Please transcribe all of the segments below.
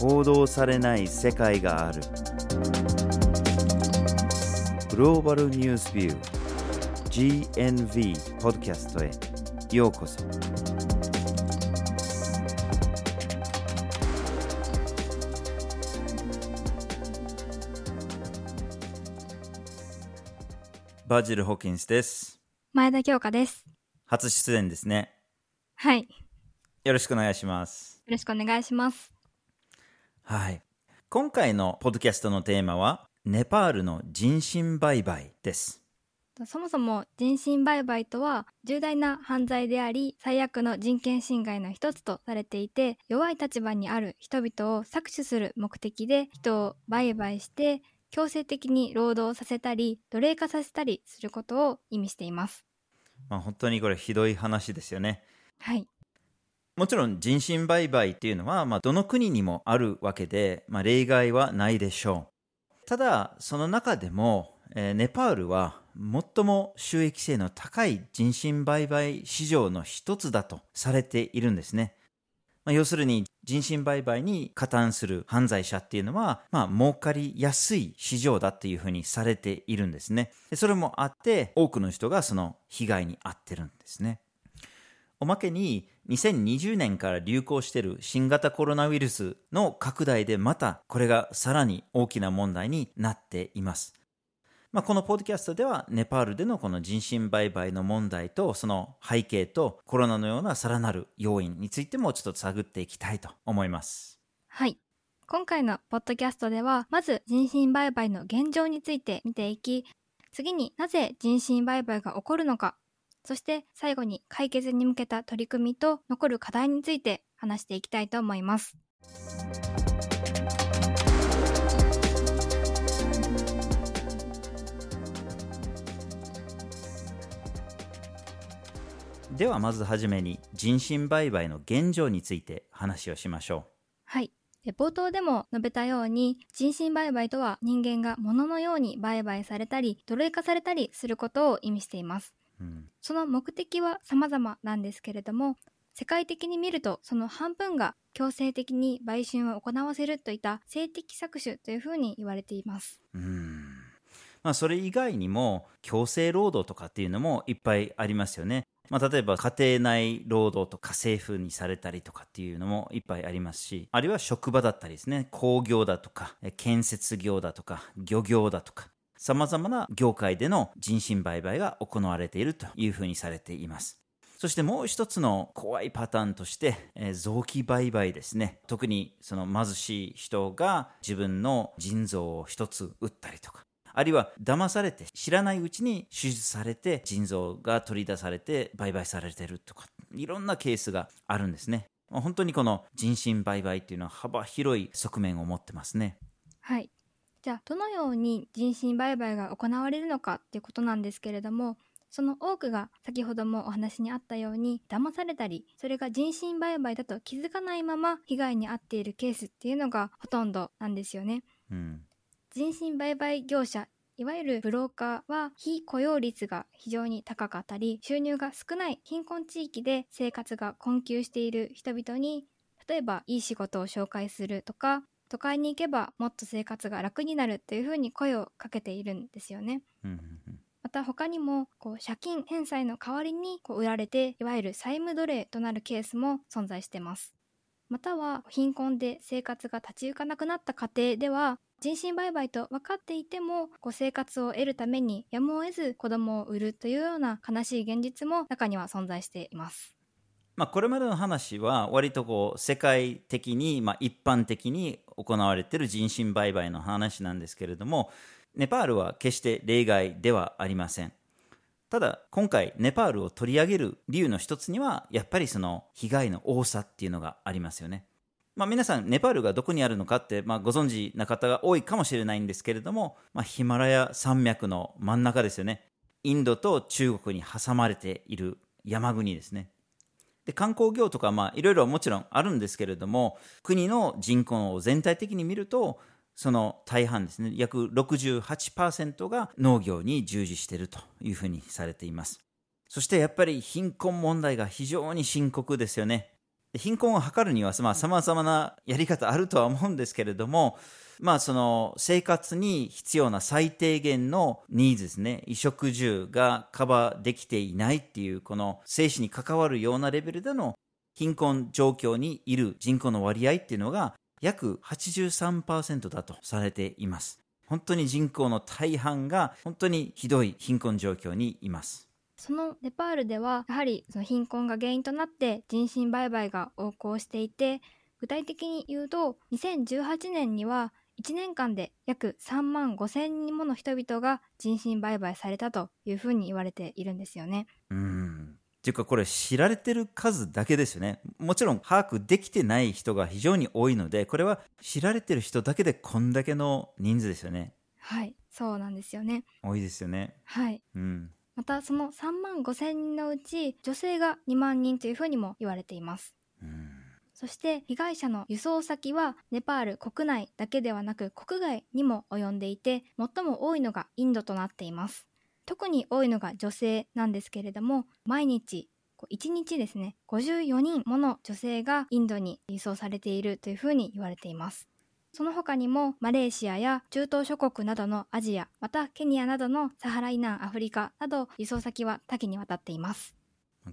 報道されない世界があるグローバルニュースビュー GNV ポッドキャストへようこそバジル・ホーキンスです前田京香です。初出演ですねはい。よよろしくお願いしますろしくお願いします。はい。今回のポッドキャストのテーマは、ネパールの人身売買です。そもそも人身売買とは重大な犯罪であり最悪の人権侵害の一つとされていて弱い立場にある人々を搾取する目的で人を売買して強制的に労働させたり奴隷化させたりすることを意味しています。まあ、本当にこれひどい話ですよね。はい。もちろん人身売買っていうのは、まあ、どの国にもあるわけで、まあ、例外はないでしょう。ただ、その中でも、えーネパールは最も収益性の高い人身売買市場の一つだとされているんですね。まあ、要するに人身売買に加担する犯罪者っていうのは、まあ、儲かりやすい市場だっていうふうにされているんですね。それもあって、多くの人がその被害に遭ってるんですね。おまけに2020年から流行している新型コロナウイルスの拡大でまたこれがさらに大きな問題になっています。まあ、このポッドキャストではネパールでのこの人身売買の問題とその背景とコロナのようなさらなる要因についてもちょっと探っていきたいと思います。はい。今回のポッドキャストでは、まず人身売買の現状について見ていき、次になぜ人身売買が起こるのか、そして最後に解決に向けた取り組みと残る課題について話していきたいと思います。ではまずはじめに人身売買の現状について話をしましょはい。で冒頭でも述べたように、人身売買とは人間が物のように売買されたり、奴隷化されたりすることを意味しています。その目的は様々なんですけれども、世界的に見るとその半分が強制的に売春を行わせるといった性的搾取というふうに言われています。うんまあ、それ以外にも強制労働とかっていうのもいっぱいありますよね。まあ、例えば家庭内労働とか政府にされたりとかっていうのもいっぱいありますし、あるいは職場だったりですね、工業だとか、建設業だとか、漁業だとか、様々な業界での人身売買が行われているというふうにされています。そしてもう一つの怖いパターンとして、えー臓器売買ですね。特にその貧しい人が自分の腎臓を一つ売ったりとか、あるいは騙されて知らないうちに手術されて腎臓が取り出されて売買されてるとか、いろんなケースがあるんですね。本当にこの人身売買っていうのは幅広い側面を持ってますね。はい。じゃあ、どのように人身売買が行われるのかっていうことなんですけれども、その多くが先ほどもお話にあったように騙されたり、それが人身売買だと気づかないまま被害に遭っているケースっていうのがほとんどなんですよね。うん。人身売買業者いわゆるブローカーは非雇用率が非常に高かったり収入が少ない貧困地域で生活が困窮している人々に例えばいい仕事を紹介するとか都会に行けばもっと生活が楽になるというふうに声をかけているんですよね。また他にもこう借金返済の代わりにこう売られていわゆる債務奴隷となるケースも存在してます。または貧困で生活が立ち行かなくなった家庭では人身売買と分かっていてもこう生活を得るためにやむを得ず子供を売るというような悲しい現実も中には存在していますまあ、これまでの話は割とこう世界的に、まあ、一般的に行われている人身売買の話なんですけれどもネパールは決して例外ではありません。ただ今回ネパールを取り上げる理由の一つにはやっぱりその被害の多さっていうのがありますよね。まあ、皆さんネパールがどこにあるのかって、まあ、ご存知な方が多いかもしれないんですけれども、まあ、ヒマラヤ山脈の真ん中ですよね。インドと中国に挟まれている山国ですね。で観光業とかまあいろいろもちろんあるんですけれども国の人口を全体的に見るとその大半ですね約68%が農業に従事しているというふうにされています。そしてやっぱり貧困問題が非常に深刻ですよね。貧困を図るにはさまざ、まなやり方あるとは思うんですけれども、まあその生活に必要な最低限のニーズですね、衣食住がカバーできていないっていう、この生死に関わるようなレベルでの貧困状況にいる人口の割合っていうのが約83%だとされています。本当に人口の大半が本当にひどい貧困状況にいます。そのネパールではやはりその貧困が原因となって人身売買が横行していて具体的に言うと2018年には1年間で約3万5千人もの人々が人身売買されたというふうに言われているんですよね。うんっていうかこれ知られてる数だけですよね。もちろん把握できてない人が非常に多いので、これは知られてる人だけでこんだけの人数ですよね。はい、そうなんですよね。多いですよね。はい。うん。またその3万5千人のうち女性が2万人というふうにも言われています。うんそして被害者の輸送先はネパール国内だけではなく国外にも及んでいて最も多いのがインドとなっています。特に多いのが女性なんですけれども毎日1日ですね54人もの女性がインドに輸送されているというふうに言われています。その他にもマレーシアや中東諸国などのアジアまたケニアなどのサハラ以南アフリカなど輸送先は多岐にわたっています。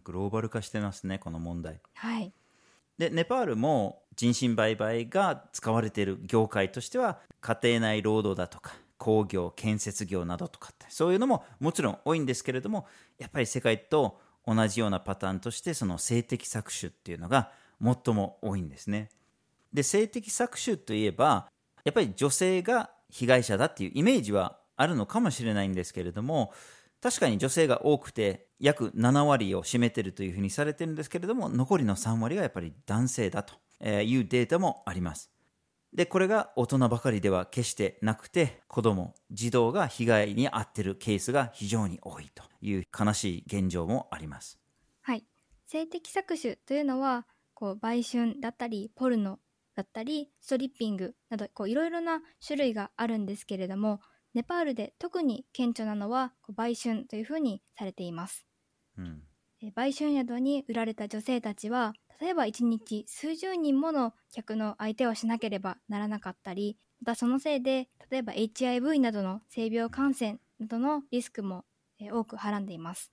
グローバル化してますねこの問題。はいでネパールも人身売買が使われている業界としては家庭内労働だとか工業建設業などとかってそういうのももちろん多いんですけれどもやっぱり世界と同じようなパターンとしてその性的搾取っていうのが最も多いんですね。で性的搾取といえばやっぱり女性が被害者だっていうイメージはあるのかもしれないんですけれども確かに女性が多くて約7割を占めているというふうにされてるんですけれども残りの3割がやっぱり男性だというデータもあります。でこれが大人ばかりでは決してなくて子供児童が被害に遭ってるケースが非常に多いという悲しい現状もあります。はい。性的搾取というのはこう売春だったりポルノだったりストリッピングなどいろいろな種類があるんですけれどもネパールで特に顕著なのは売春というふうにされています、うん、売春宿に売られた女性たちは例えば1日数十人もの客の相手をしなければならなかったりまたそのせいで例えば HIV などの性病感染などのリスクも多くはらんでいます。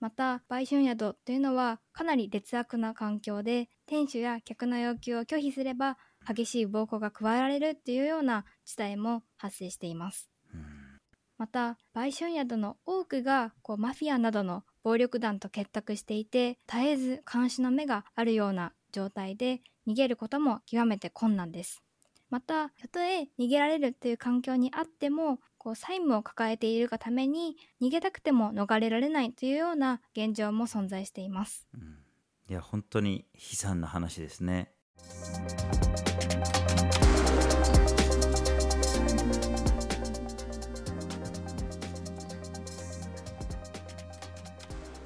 また売春宿というのはかなり劣悪な環境で店主や客の要求を拒否すれば激しい暴行が加えられるというような事態も発生していますまた売春宿の多くがこうマフィアなどの暴力団と結託していて絶えず監視の目があるような状態で逃げることも極めて困難です。またたとえ逃げられるという環境にあってもこう債務を抱えているがために逃げたくても逃れられないというような現状も存在しています、うん、いや本当に悲惨な話ですね。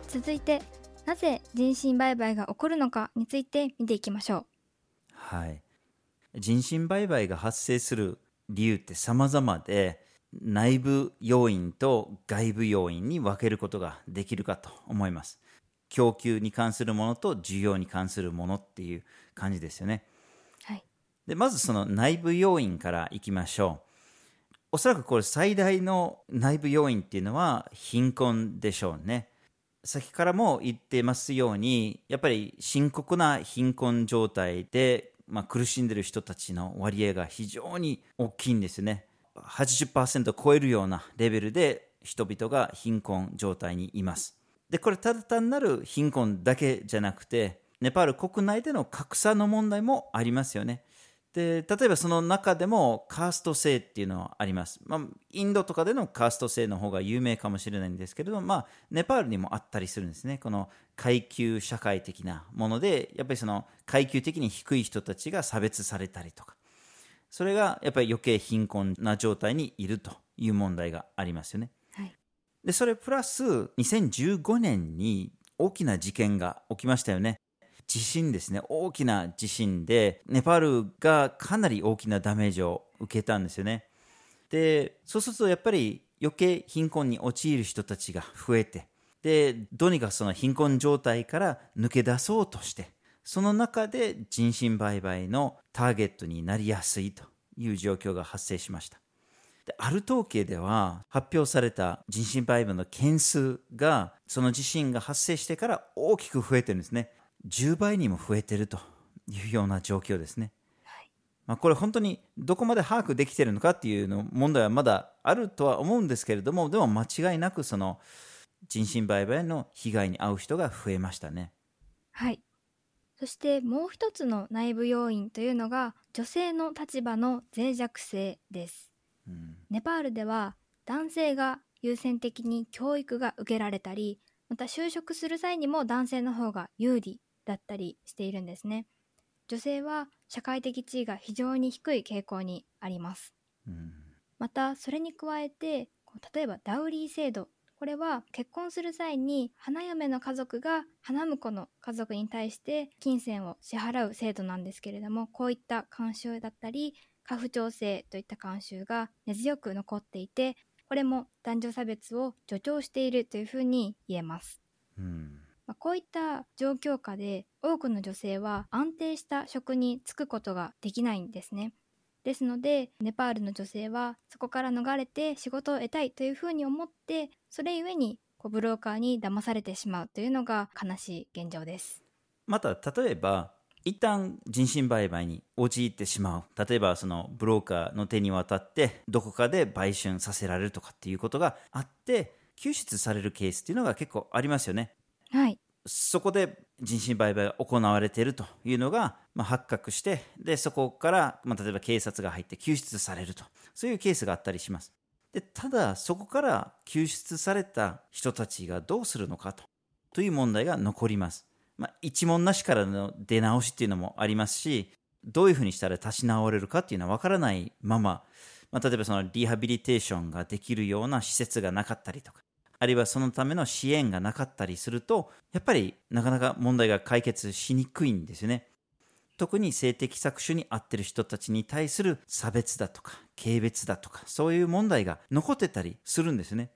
続いてなぜ人身売買が起こるのかについて見ていきましょう。はい。人身売買が発生する理由って様々で内部要因と外部要因に分けることができるかと思います。供給に関するものと需要に関するものっていう感じですよね、はい、でまずその内部要因からいきましょう。おそらくこれ最大の内部要因っていうのは貧困でしょうね先からも言ってますようにやっぱり深刻な貧困状態で、まあ、苦しんでる人たちの割合が非常に大きいんですね。80%を超えるようなレベルで人々が貧困状態にいます。でこれただ単なる貧困だけじゃなくてネパール国内での格差の問題もありますよね。で例えばその中でもカースト制っていうのはあります、まあ、インドとかでのカースト制の方が有名かもしれないんですけれども、まあ、ネパールにもあったりするんですね。この階級社会的なものでやっぱりその階級的に低い人たちが差別されたりとか。それがやっぱり余計貧困な状態にいるという問題がありますよね、はい、でそれプラス2015年に大きな事件が起きましたよね地震ですね、大きな地震で、ネパールがかなり大きなダメージを受けたんですよね。で、そうするとやっぱり余計貧困に陥る人たちが増えて、で、どうにかその貧困状態から抜け出そうとして、その中で人身売買のターゲットになりやすいという状況が発生しました。である統計では発表された人身売買の件数がその地震が発生してから大きく増えてるんですね。10倍にも増えてるというような状況ですね。まあ、これ本当にどこまで把握できているのかっていうの問題はまだあるとは思うんですけれどもでも間違いなくその人身売買の被害に遭う人が増えましたね。はい。そしてもう一つの内部要因というのが女性の立場の脆弱性です、うん。ネパールでは男性が優先的に教育が受けられたりまた就職する際にも男性の方が有利だったりしているんですね。女性は社会的地位が非常に低い傾向にあります。うん。またそれに加えて例えばダウリー制度。これは結婚する際に花嫁の家族が花婿の家族に対して金銭を支払う制度なんですけれどもこういった慣習だったり家父長制といった慣習が根強く残っていてこれも男女差別を助長しているというふうに言えます。うん。まあこういった状況下で多くの女性は安定した職に就くことができないんですね。ですのでネパールの女性はそこから逃れて仕事を得たいというふうに思ってそれゆえにこうブローカーに騙されてしまうというのが悲しい現状です。また例えば一旦人身売買に陥ってしまう例えばそのブローカーの手に渡ってどこかで売春させられるとかっていうことがあって救出されるケースっていうのが結構ありますよねはい、そこで人身売買が行われているというのが、まあ、発覚してでそこから、まあ、例えば警察が入って救出されると。そういうケースがあったりします。でただそこから救出された人たちがどうするのかと。という問題が残ります、まあ、一問なしからの出直しっていうのもありますしどういうふうにしたら立ち直れるかっていうのは分からないまま、まあ、例えばそのリハビリテーションができるような施設がなかったりとかあるいはそのための支援がなかったりすると、やっぱりなかなか問題が解決しにくいんですよね。特に性的搾取に遭ってる人たちに対する差別だとか、軽蔑だとか、そういう問題が残ってたりするんですね。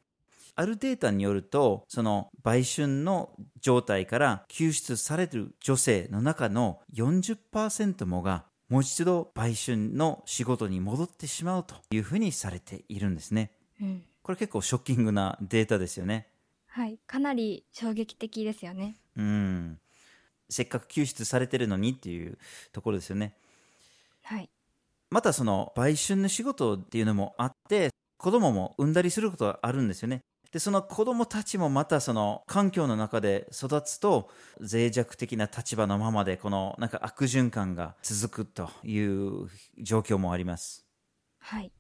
あるデータによると、その売春の状態から救出される女性の中の40%もがもう一度売春の仕事に戻ってしまうというふうにされているんですね。うんこれ結構ショッキングなデータですよね。はい、かなり衝撃的ですよね。うん。せっかく救出されてるのにっていうところですよね。はい、またその売春の仕事っていうのもあって、子供も産んだりすることがあるんですよね。で、その子供たちもまたその環境の中で育つと脆弱的な立場のままでこのなんか悪循環が続くという状況もあります。はい。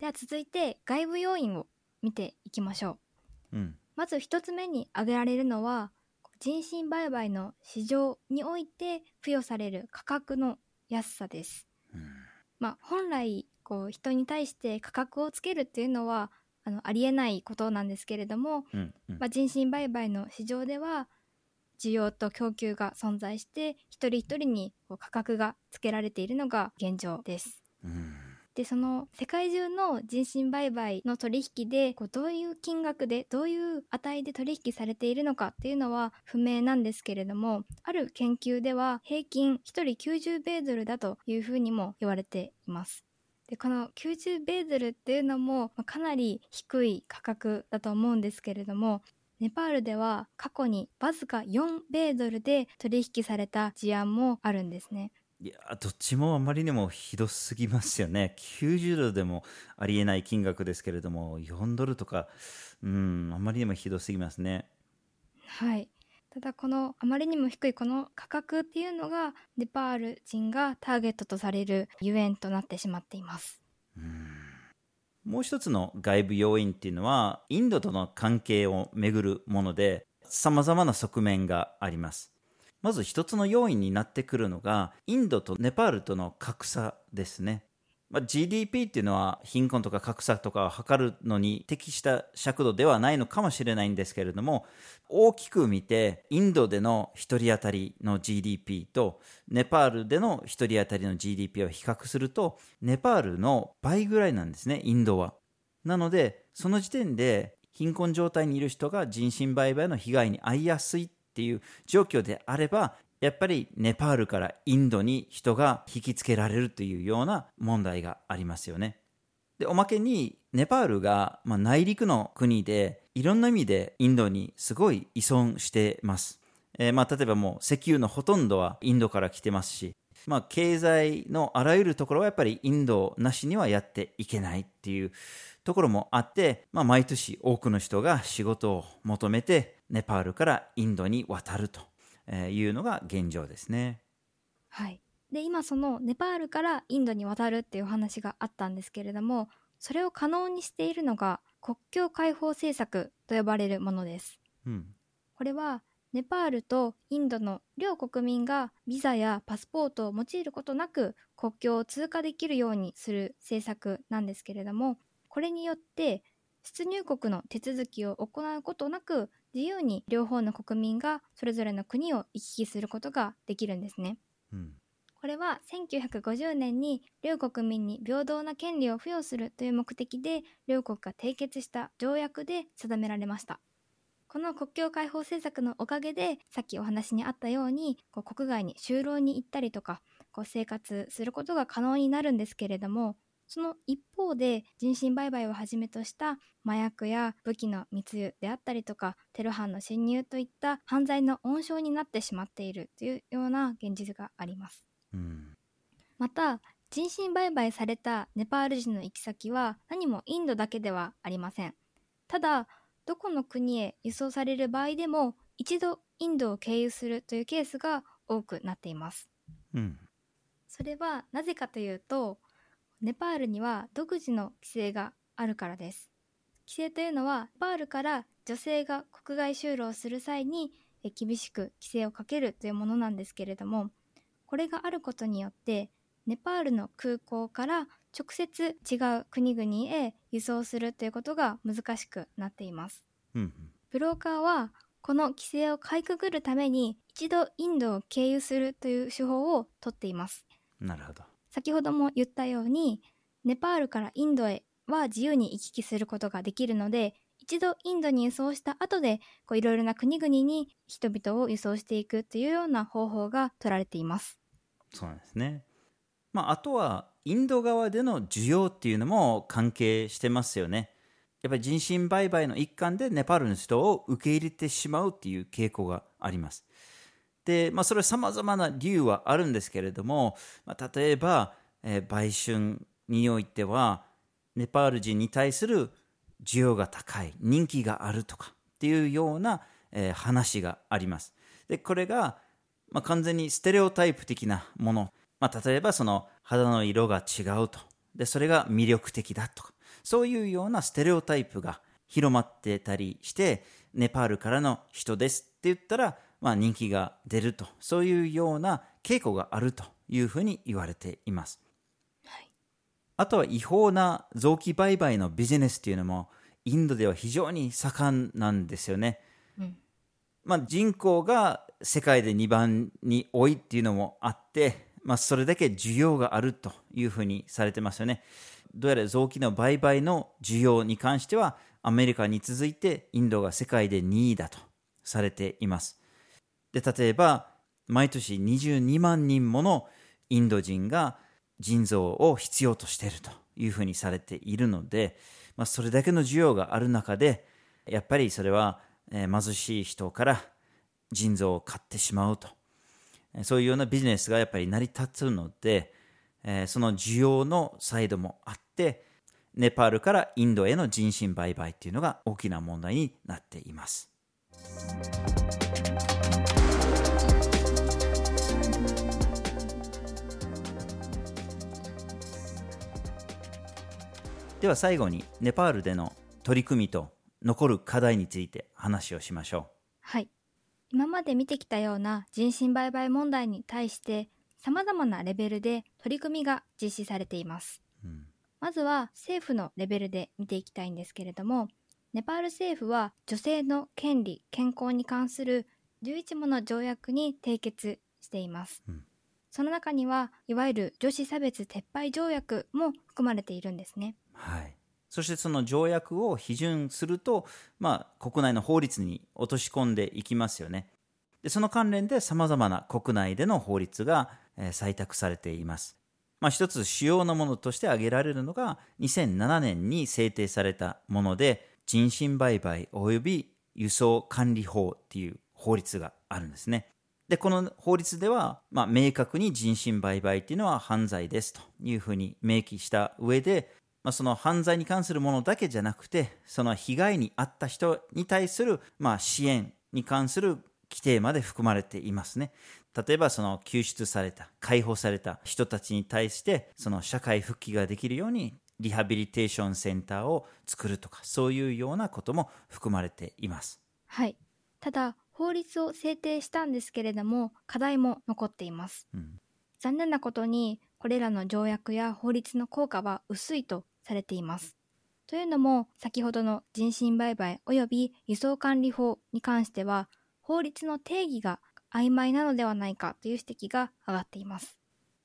では続いて外部要因を見ていきましょう。うん。まず一つ目に挙げられるのは人身売買の市場において付与される価格の安さです。うんまあ、本来こう人に対して価格をつけるっていうのはあのありえないことなんですけれども、うんうんまあ、人身売買の市場では需要と供給が存在して一人一人にこう価格がつけられているのが現状です。うんでその世界中の人身売買の取引でこうどういう金額でどういう値で取引されているのかっていうのは不明なんですけれどもある研究では平均1人90ベドルだというふうにも言われています。でこの90ベードルっていうのもまかなり低い価格だと思うんですけれどもネパールでは過去にわずか4ベードルで取引された事案もあるんですね。いやどっちもあまりにもひどすぎますよね90ドルでもありえない金額ですけれども4ドルとかうんあまりにもひどすぎますねはい。ただこのあまりにも低いこの価格っていうのがネパール人がターゲットとされるゆえんとなってしまっています。もう一つの外部要因っていうのはインドとの関係をめぐるものでさまざまな側面がありますまず一つの要因になってくるのがインドとネパールとの格差ですね。まあ、GDP っていうのは貧困とか格差とかを測るのに適した尺度ではないのかもしれないんですけれども大きく見てインドでの1人当たりの GDP とネパールでの1人当たりの GDP を比較するとネパールの倍ぐらいなんですねインドは。なのでその時点で貧困状態にいる人が人身売買の被害に遭いやすいっていう状況であればやっぱりネパールからインドに人が引きつけられるというような問題がありますよね。で、おまけにネパールが、まあ、内陸の国でいろんな意味でインドにすごい依存してます。えー、まあ、例えばもう石油のほとんどはインドから来てますし、まあ、経済のあらゆるところはやっぱりインドなしにはやっていけないっていうところもあって、まあ、毎年多くの人が仕事を求めてネパールからインドに渡るというのが現状ですね。はい。で、今そのネパールからインドに渡るっていう話があったんですけれども、それを可能にしているのが国境開放政策と呼ばれるものです。うん、これはネパールとインドの両国民がビザやパスポートを用いることなく国境を通過できるようにする政策なんですけれどもこれによって出入国の手続きを行うことなく自由に両方の国民がそれぞれの国を行き来することができるんですね。うん、これは1950年に両国民に平等な権利を付与するという目的で両国が締結した条約で定められました。この国境開放政策のおかげでさっきお話にあったようにこう国外に就労に行ったりとかこう生活することが可能になるんですけれどもその一方で人身売買をはじめとした麻薬や武器の密輸であったりとかテロ犯の侵入といった犯罪の温床になってしまっているというような現実があります。うん、また人身売買されたネパール人の行き先は何もインドだけではありません。ただどこの国へ輸送される場合でも一度インドを経由するというケースが多くなっています。うん、それはなぜかというとネパールには独自の規制があるからです。規制というのはネパールから女性が国外就労する際に厳しく規制をかけるというものなんですけれどもこれがあることによってネパールの空港から直接違う国々へ輸送するということが難しくなっています。うん、ブローカーはこの規制をかいくぐるために一度インドを経由するという手法をとっています。なるほど。先ほども言ったようにネパールからインドへは自由に行き来することができるので一度インドに輸送した後でいろいろな国々に人々を輸送していくというような方法が取られています。そうなんですね。まあ、あとはインド側での需要っていうのも関係してますよね。やっぱり人身売買の一環でネパールの人を受け入れてしまうっていう傾向があります。で、まあ、それは様々な理由はあるんですけれども、まあ、例えば、えー、売春においては、ネパール人に対する需要が高い、人気があるとかっていうような、えー、話があります。で、これが、まあ、完全にステレオタイプ的なもの。まあ、例えばその肌の色が違うと。で、それが魅力的だとか。そういうようなステレオタイプが広まってたりして、ネパールからの人ですって言ったら、まあ、人気が出ると、そういうような傾向があるというふうに言われています。はい、あとは違法な臓器売買のビジネスっていうのも、インドでは非常に盛んなんですよね。うん、まあ、人口が世界で2番に多いっていうのもあって、まあ、それだけ需要があるというふうにされてますよね。どうやら臓器の売買の需要に関しては、アメリカに続いてインドが世界で2位だとされています。で、例えば、毎年22万人ものインド人が腎臓を必要としているというふうにされているので、まあ、それだけの需要がある中で、やっぱりそれは、貧しい人から腎臓を買ってしまうと。そういうようなビジネスがやっぱり成り立つので、えー、その需要のサイドもあって、ネパールからインドへの人身売買というのが大きな問題になっています。では最後にネパールでの取り組みと残る課題について話をしましょう。はい。今まで見てきたような人身売買問題に対して様々なレベルで取り組みが実施されています。うん、まずは政府のレベルで見ていきたいんですけれども、ネパール政府は女性の権利、健康に関する11もの条約に締結しています。うん、その中にはいわゆる女子差別撤廃条約も含まれているんですね。はい。そしてその条約を批准すると、まあ、国内の法律に落とし込んでいきますよね。でその関連でさまざまな国内での法律が、えー採択されています。まあ、一つ主要なものとして挙げられるのが2007年に制定されたもので人身売買及び輸送管理法っていう法律があるんですね。で、この法律では、まあ、明確に人身売買っていうのは犯罪ですというふうに明記した上で、まあ、その犯罪に関するものだけじゃなくて、その被害に遭った人に対する、まあ、支援に関する規定まで含まれていますね。例えばその救出された、解放された人たちに対して、その社会復帰ができるようにリハビリテーションセンターを作るとか、そういうようなことも含まれています。はい。ただ、法律を制定したんですけれども、課題も残っています。うん残念なことに、これらの条約や法律の効果は薄いとされています。というのも、先ほどの人身売買及び輸送管理法に関しては、法律の定義が曖昧なのではないかという指摘が上がっています。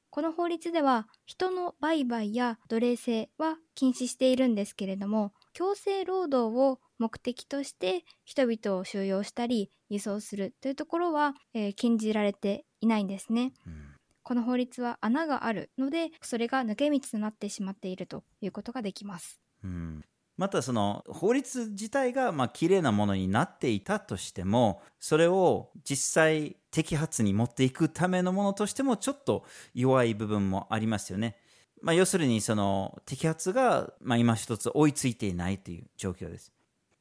この法律では、人の売買や奴隷制は禁止しているんですけれども、強制労働を目的として人々を収容したり輸送するというところは、えー禁じられていないんですね。うんこの法律は穴があるので、それが抜け道となってしまっているということができます。うんまたその法律自体がまあ綺麗なものになっていたとしてもそれを実際摘発に持っていくためのものとしてもちょっと弱い部分もありますよね。まあ、要するにその摘発がまあ今一つ追いついていないという状況です。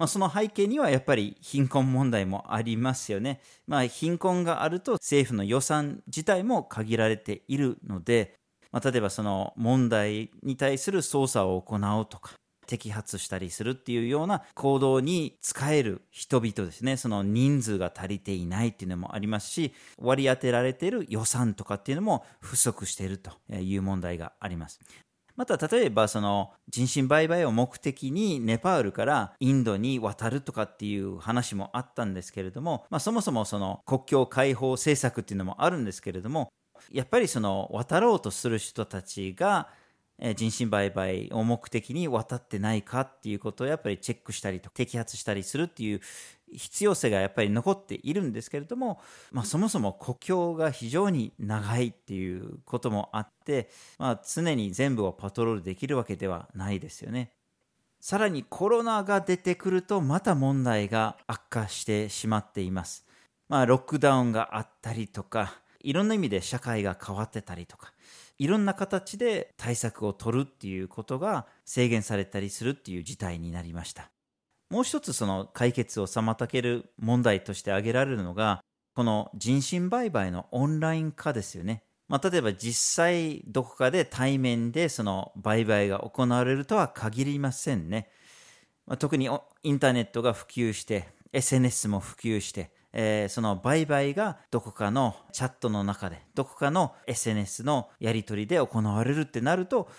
まあ、その背景にはやっぱり貧困問題もありますよね。まあ、貧困があると政府の予算自体も限られているので、まあ、例えばその問題に対する捜査を行うとか、摘発したりするっていうような行動に使える人々ですね。その人数が足りていないっていうのもありますし、割り当てられている予算とかっていうのも不足しているという問題があります。また例えばその人身売買を目的にネパールからインドに渡るとかっていう話もあったんですけれども、まあ、そもそもその国境開放政策っていうのもあるんですけれどもやっぱりその渡ろうとする人たちが人身売買を目的に渡ってないかっていうことをやっぱりチェックしたりと摘発したりするっていう必要性がやっぱり残っているんですけれども、まあ、そもそも国境が非常に長いっていうこともあって、まあ、常に全部をパトロールできるわけではないですよね。さらにコロナが出てくるとまた問題が悪化してしまっています。まあ、ロックダウンがあったりとか、いろんな意味で社会が変わってたりとか、いろんな形で対策を取るっていうことが制限されたりするっていう事態になりました。もう一つその解決を妨げる問題として挙げられるのが、この人身売買のオンライン化ですよね。まあ、例えば実際どこかで対面でその売買が行われるとは限りませんね。まあ、特にインターネットが普及して、SNS も普及して、えーその売買がどこかのチャットの中で、どこかの SNS のやり取りで行われるってなると、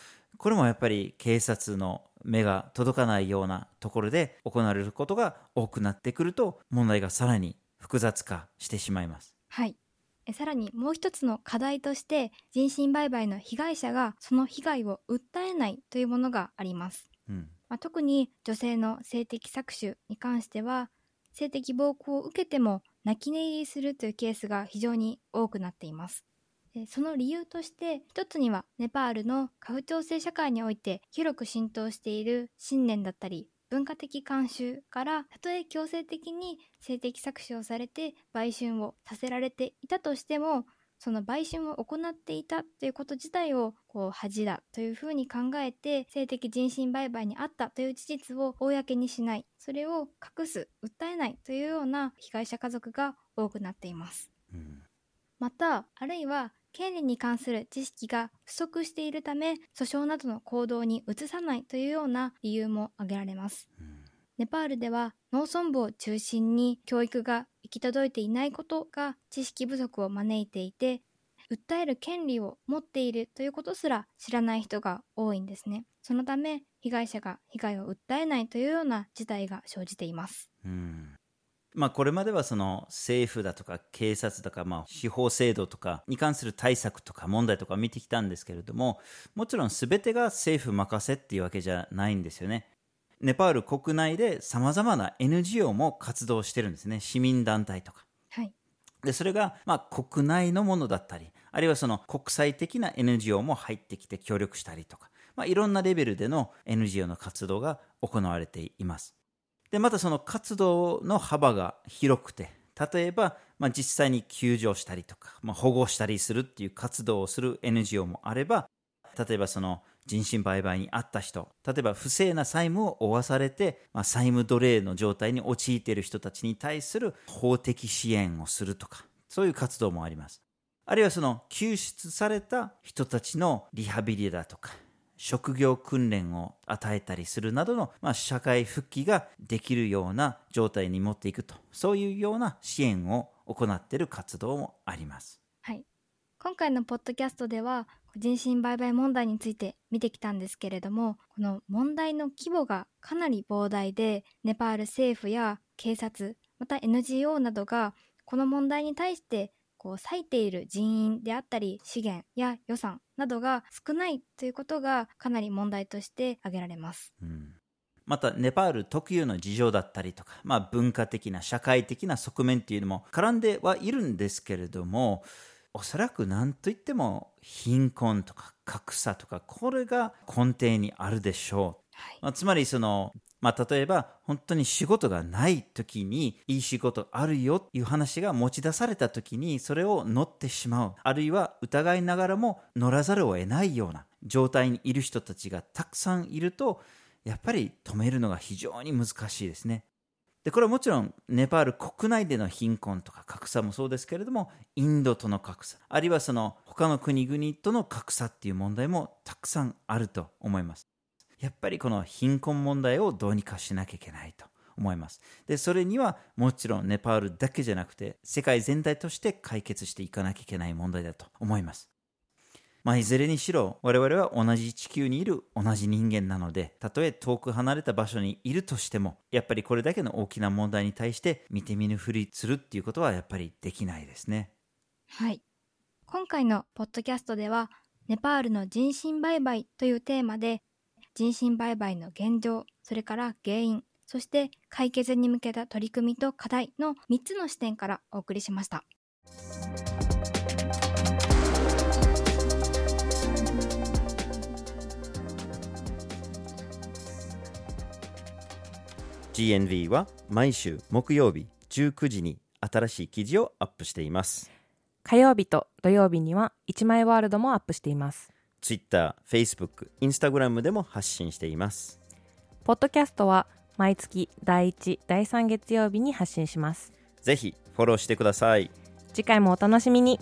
これもやっぱり警察の目が届かないようなところで行われることが多くなってくると、問題がさらに複雑化してしまいます。はい。えさらにもう一つの課題として人身売買の被害者がその被害を訴えないというものがあります。うん。まあ、特に女性の性的搾取に関しては性的暴行を受けても泣き寝入りするというケースが非常に多くなっています。でその理由として一つにはネパールの家父長制社会において広く浸透している信念だったり文化的慣習からたとえ強制的に性的搾取をされて売春をさせられていたとしてもその売春を行っていたということ自体をこう恥だというふうに考えて性的人身売買にあったという事実を公にしないそれを隠す訴えないというような被害者家族が多くなっていますうん。またあるいは権利に関する知識が不足しているため訴訟などの行動に移さないというような理由も挙げられます。うん。ネパールでは農村部を中心に教育が行き届いていないことが知識不足を招いていて訴える権利を持っているということすら知らない人が多いんですね。そのため被害者が被害を訴えないというような事態が生じています。うんまあ、これまではその政府だとか警察とかまあ司法制度とかに関する対策とか問題とか見てきたんですけれどももちろん全てが政府任せっていうわけじゃないんですよね。ネパール国内でさまざまな NGO も活動してるんですね市民団体とか。はいでそれが、まあ、国内のものだったりあるいはその国際的な NGO も入ってきて協力したりとか、まあ、いろんなレベルでの NGO の活動が行われていますでまたその活動の幅が広くて例えば、まあ、実際に救助したりとか、まあ、保護したりするっていう活動をする NGO もあれば例えばその人身売買にあった人例えば不正な債務を負わされて、まあ、債務奴隷の状態に陥っている人たちに対する法的支援をするとかそういう活動もあります。あるいはその救出された人たちのリハビリだとか職業訓練を与えたりするなどの、まあ、社会復帰ができるような状態に持っていくとそういうような支援を行っている活動もあります。はい今回のポッドキャストでは人身売買問題について見てきたんですけれどもこの問題の規模がかなり膨大でネパール政府や警察また NGO などがこの問題に対してこう割いている人員であったり資源や予算などが少ないということがかなり問題として挙げられます。うん。またネパール特有の事情だったりとか、まあ、文化的な社会的な側面っていうのも絡んではいるんですけれどもおそらく何といっても貧困とか格差とかこれが根底にあるでしょう、はい、まあ、つまりそのまあ、例えば本当に仕事がない時にいい仕事あるよっていう話が持ち出された時にそれを乗ってしまうあるいは疑いながらも乗らざるを得ないような状態にいる人たちがたくさんいるとやっぱり止めるのが非常に難しいですね。でこれはもちろんネパール国内での貧困とか格差もそうですけれどもインドとの格差あるいはその他の国々との格差っていう問題もたくさんあると思いますやっぱりこの貧困問題をどうにかしなきゃいけないと思います。で、それにはもちろんネパールだけじゃなくて、世界全体として解決していかなきゃいけない問題だと思います。まあ、いずれにしろ、我々は同じ地球にいる同じ人間なので、たとえ遠く離れた場所にいるとしても、やっぱりこれだけの大きな問題に対して見て見ぬふりするっていうことはやっぱりできないですね。はい。今回のポッドキャストでは、ネパールの人身売買というテーマで人身売買の現状、それから原因、そして解決に向けた取り組みと課題の3つの視点からお送りしました。GNV は毎週木曜日19時に新しい記事をアップしています火曜日と土曜日には1枚ワールドもアップしています Twitter、Facebook、Instagram でも発信しています。ポッドキャストは毎月第1、第3月曜日に発信します。ぜひフォローしてください。次回もお楽しみに。